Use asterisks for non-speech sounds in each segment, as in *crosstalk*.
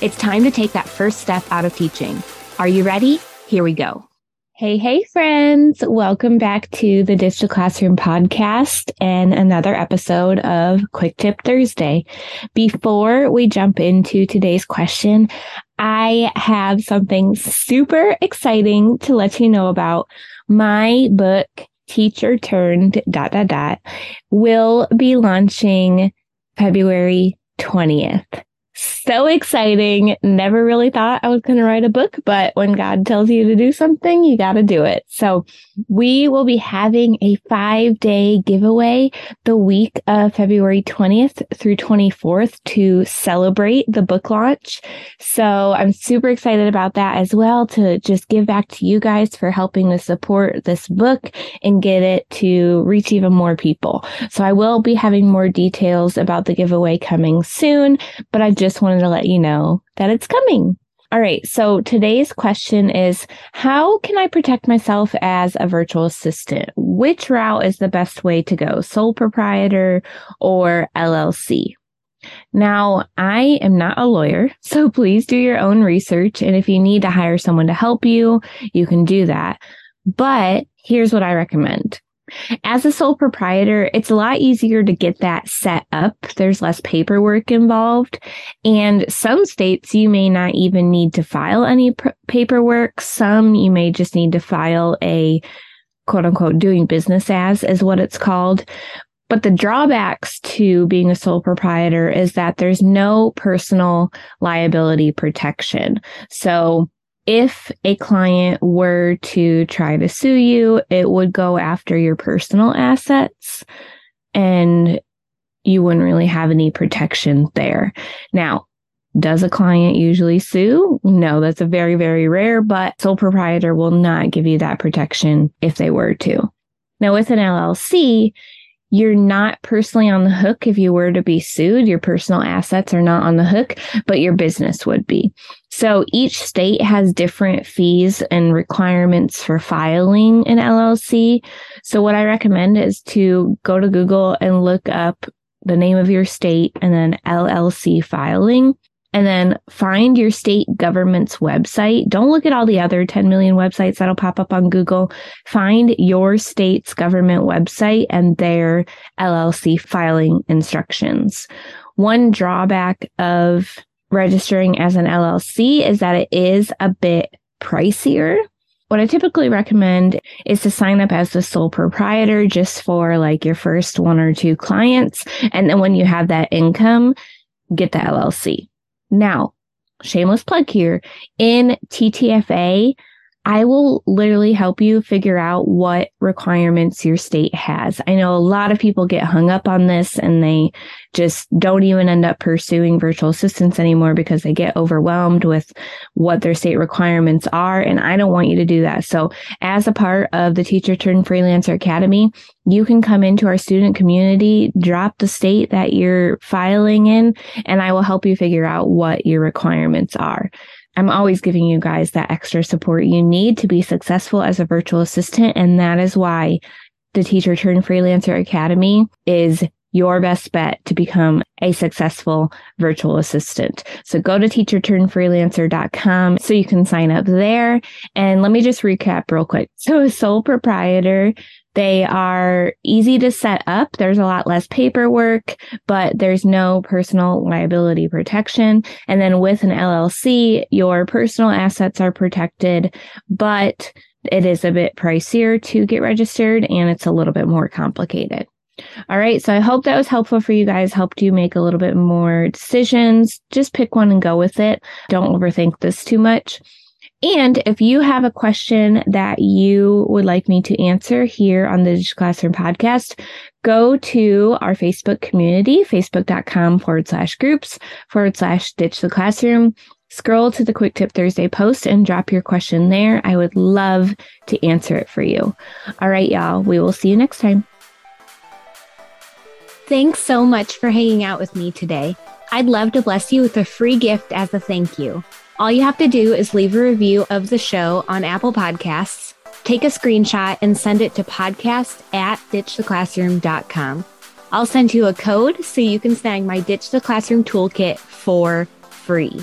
It's time to take that first step out of teaching. Are you ready? Here we go. Hey, hey, friends. Welcome back to the Ditch the Classroom podcast and another episode of Quick Tip Thursday. Before we jump into today's question, I have something super exciting to let you know about. My book, Teacher Turned dot dot dot, will be launching February 20th so exciting. Never really thought I was going to write a book, but when God tells you to do something, you got to do it. So we will be having a five day giveaway the week of February 20th through 24th to celebrate the book launch. So I'm super excited about that as well to just give back to you guys for helping to support this book and get it to reach even more people. So I will be having more details about the giveaway coming soon, but I just just wanted to let you know that it's coming. All right. So today's question is How can I protect myself as a virtual assistant? Which route is the best way to go? Sole proprietor or LLC? Now, I am not a lawyer, *laughs* so please do your own research. And if you need to hire someone to help you, you can do that. But here's what I recommend as a sole proprietor, it's a lot easier to get that set up. There's less paperwork involved. And some states you may not even need to file any pr- paperwork. Some you may just need to file a quote unquote doing business as is what it's called. But the drawbacks to being a sole proprietor is that there's no personal liability protection. So if a client were to try to sue you, it would go after your personal assets and you wouldn't really have any protection there. Now, does a client usually sue? No, that's a very, very rare, but sole proprietor will not give you that protection if they were to. Now, with an LLC, you're not personally on the hook if you were to be sued. Your personal assets are not on the hook, but your business would be. So each state has different fees and requirements for filing an LLC. So what I recommend is to go to Google and look up the name of your state and then LLC filing and then find your state government's website. Don't look at all the other 10 million websites that'll pop up on Google. Find your state's government website and their LLC filing instructions. One drawback of registering as an LLC is that it is a bit pricier. What I typically recommend is to sign up as the sole proprietor just for like your first one or two clients. And then when you have that income, get the LLC. Now, shameless plug here. In TTFA, I will literally help you figure out what requirements your state has. I know a lot of people get hung up on this and they just don't even end up pursuing virtual assistants anymore because they get overwhelmed with what their state requirements are. And I don't want you to do that. So as a part of the Teacher Turned Freelancer Academy, you can come into our student community, drop the state that you're filing in, and I will help you figure out what your requirements are. I'm always giving you guys that extra support you need to be successful as a virtual assistant. And that is why the Teacher Turned Freelancer Academy is your best bet to become a successful virtual assistant. So go to teacherturnfreelancer.com so you can sign up there. And let me just recap real quick. So a sole proprietor They are easy to set up. There's a lot less paperwork, but there's no personal liability protection. And then with an LLC, your personal assets are protected, but it is a bit pricier to get registered and it's a little bit more complicated. All right. So I hope that was helpful for you guys, helped you make a little bit more decisions. Just pick one and go with it. Don't overthink this too much. And if you have a question that you would like me to answer here on the Ditch the Classroom podcast, go to our Facebook community, facebook.com forward slash groups forward slash ditch the classroom. Scroll to the Quick Tip Thursday post and drop your question there. I would love to answer it for you. All right, y'all, we will see you next time. Thanks so much for hanging out with me today. I'd love to bless you with a free gift as a thank you. All you have to do is leave a review of the show on Apple Podcasts, take a screenshot, and send it to podcast at ditchtheclassroom.com. I'll send you a code so you can snag my Ditch the Classroom toolkit for free.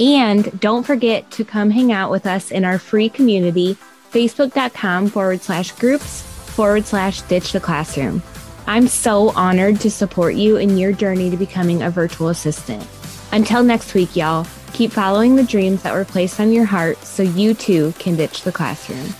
And don't forget to come hang out with us in our free community, facebook.com forward slash groups forward slash ditch the classroom. I'm so honored to support you in your journey to becoming a virtual assistant. Until next week, y'all, keep following the dreams that were placed on your heart so you too can ditch the classroom.